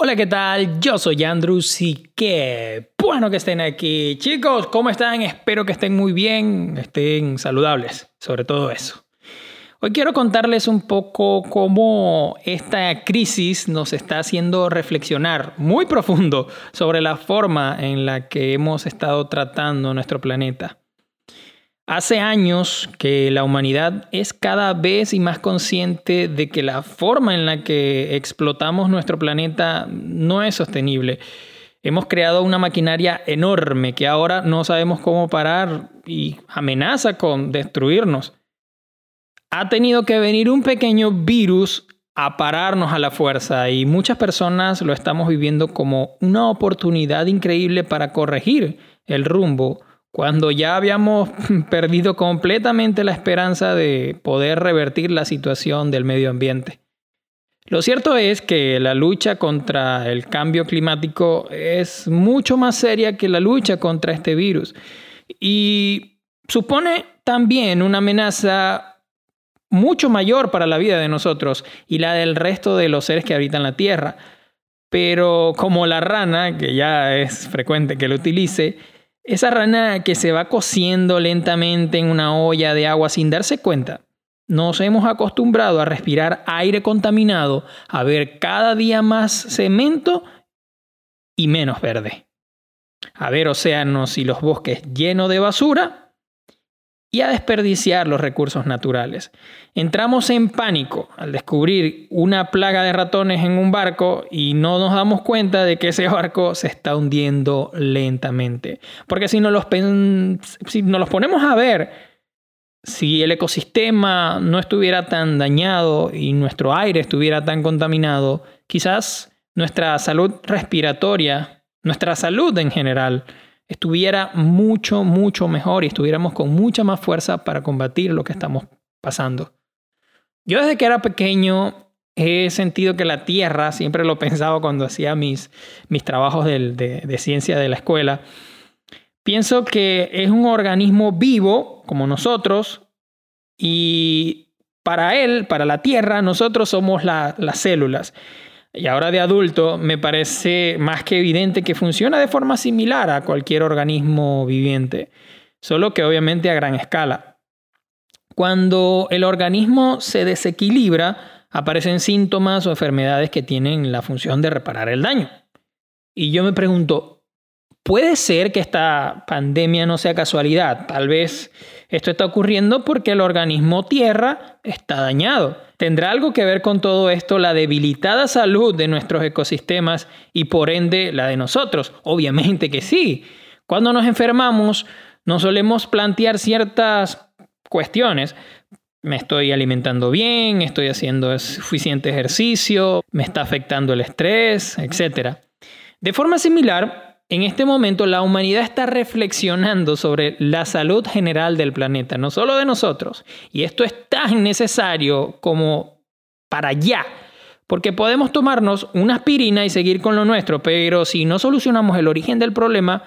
Hola, ¿qué tal? Yo soy Andrew y qué bueno que estén aquí. Chicos, ¿cómo están? Espero que estén muy bien, estén saludables, sobre todo eso. Hoy quiero contarles un poco cómo esta crisis nos está haciendo reflexionar muy profundo sobre la forma en la que hemos estado tratando nuestro planeta. Hace años que la humanidad es cada vez y más consciente de que la forma en la que explotamos nuestro planeta no es sostenible. Hemos creado una maquinaria enorme que ahora no sabemos cómo parar y amenaza con destruirnos. Ha tenido que venir un pequeño virus a pararnos a la fuerza y muchas personas lo estamos viviendo como una oportunidad increíble para corregir el rumbo cuando ya habíamos perdido completamente la esperanza de poder revertir la situación del medio ambiente. Lo cierto es que la lucha contra el cambio climático es mucho más seria que la lucha contra este virus y supone también una amenaza mucho mayor para la vida de nosotros y la del resto de los seres que habitan la Tierra. Pero como la rana, que ya es frecuente que lo utilice, esa rana que se va cociendo lentamente en una olla de agua sin darse cuenta. Nos hemos acostumbrado a respirar aire contaminado, a ver cada día más cemento y menos verde. A ver océanos y los bosques llenos de basura y a desperdiciar los recursos naturales. Entramos en pánico al descubrir una plaga de ratones en un barco y no nos damos cuenta de que ese barco se está hundiendo lentamente. Porque si nos los, si nos los ponemos a ver, si el ecosistema no estuviera tan dañado y nuestro aire estuviera tan contaminado, quizás nuestra salud respiratoria, nuestra salud en general, estuviera mucho, mucho mejor y estuviéramos con mucha más fuerza para combatir lo que estamos pasando. Yo desde que era pequeño he sentido que la Tierra, siempre lo pensaba cuando hacía mis, mis trabajos de, de ciencia de la escuela, pienso que es un organismo vivo como nosotros y para él, para la Tierra, nosotros somos las células. Y ahora de adulto me parece más que evidente que funciona de forma similar a cualquier organismo viviente, solo que obviamente a gran escala. Cuando el organismo se desequilibra, aparecen síntomas o enfermedades que tienen la función de reparar el daño. Y yo me pregunto, ¿puede ser que esta pandemia no sea casualidad? Tal vez esto está ocurriendo porque el organismo Tierra está dañado. ¿Tendrá algo que ver con todo esto la debilitada salud de nuestros ecosistemas y por ende la de nosotros? Obviamente que sí. Cuando nos enfermamos, nos solemos plantear ciertas cuestiones. Me estoy alimentando bien, estoy haciendo suficiente ejercicio, me está afectando el estrés, etc. De forma similar, en este momento la humanidad está reflexionando sobre la salud general del planeta, no solo de nosotros. Y esto es tan necesario como para ya. Porque podemos tomarnos una aspirina y seguir con lo nuestro, pero si no solucionamos el origen del problema,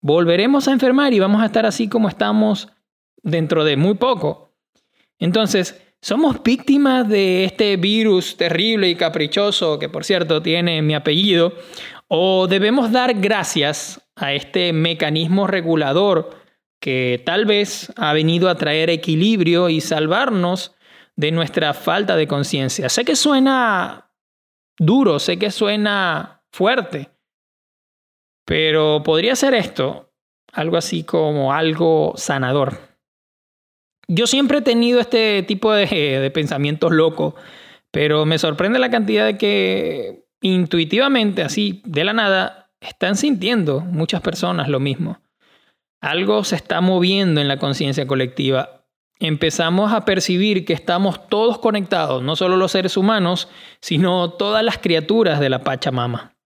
volveremos a enfermar y vamos a estar así como estamos dentro de muy poco. Entonces, somos víctimas de este virus terrible y caprichoso, que por cierto tiene mi apellido, ¿O debemos dar gracias a este mecanismo regulador que tal vez ha venido a traer equilibrio y salvarnos de nuestra falta de conciencia? Sé que suena duro, sé que suena fuerte, pero podría ser esto algo así como algo sanador. Yo siempre he tenido este tipo de, pensamientos locos, pero me sorprende la cantidad de que intuitivamente, así, de la nada, están sintiendo muchas personas lo mismo. Algo se está moviendo en la conciencia colectiva. Empezamos a percibir que estamos todos conectados, no solo los seres humanos, sino todas las criaturas de la Pachamama.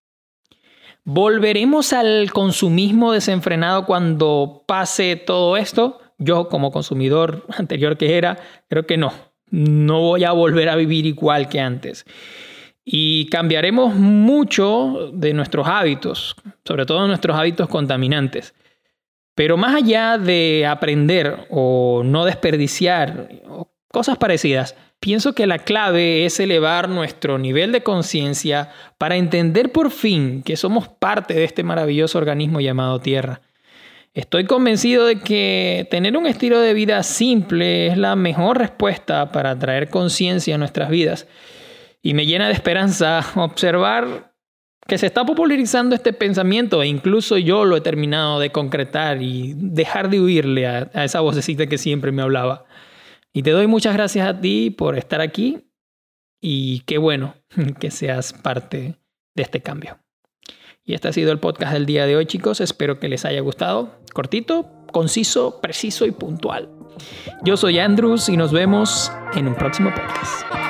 ¿Volveremos al consumismo desenfrenado cuando pase todo esto? Yo como consumidor anterior que era, creo que no. No voy a volver a vivir igual que antes y cambiaremos mucho de nuestros hábitos, sobre todo nuestros hábitos contaminantes. Pero más allá de aprender o no desperdiciar o cosas parecidas, Pienso que la clave es elevar nuestro nivel de conciencia para entender por fin que somos parte de este maravilloso organismo llamado Tierra. Estoy convencido de que tener un estilo de vida simple es la mejor respuesta para traer conciencia a nuestras vidas. Y me llena de esperanza observar que se está popularizando este pensamiento e incluso yo lo he terminado de concretar y dejar de huirle a, esa vocecita que siempre me hablaba. Y te doy muchas gracias a ti por estar aquí y qué bueno que seas parte de este cambio. Y este ha sido el podcast del día de hoy, chicos. Espero que les haya gustado. Cortito, conciso, preciso y puntual. Yo soy Andrews y nos vemos en un próximo podcast.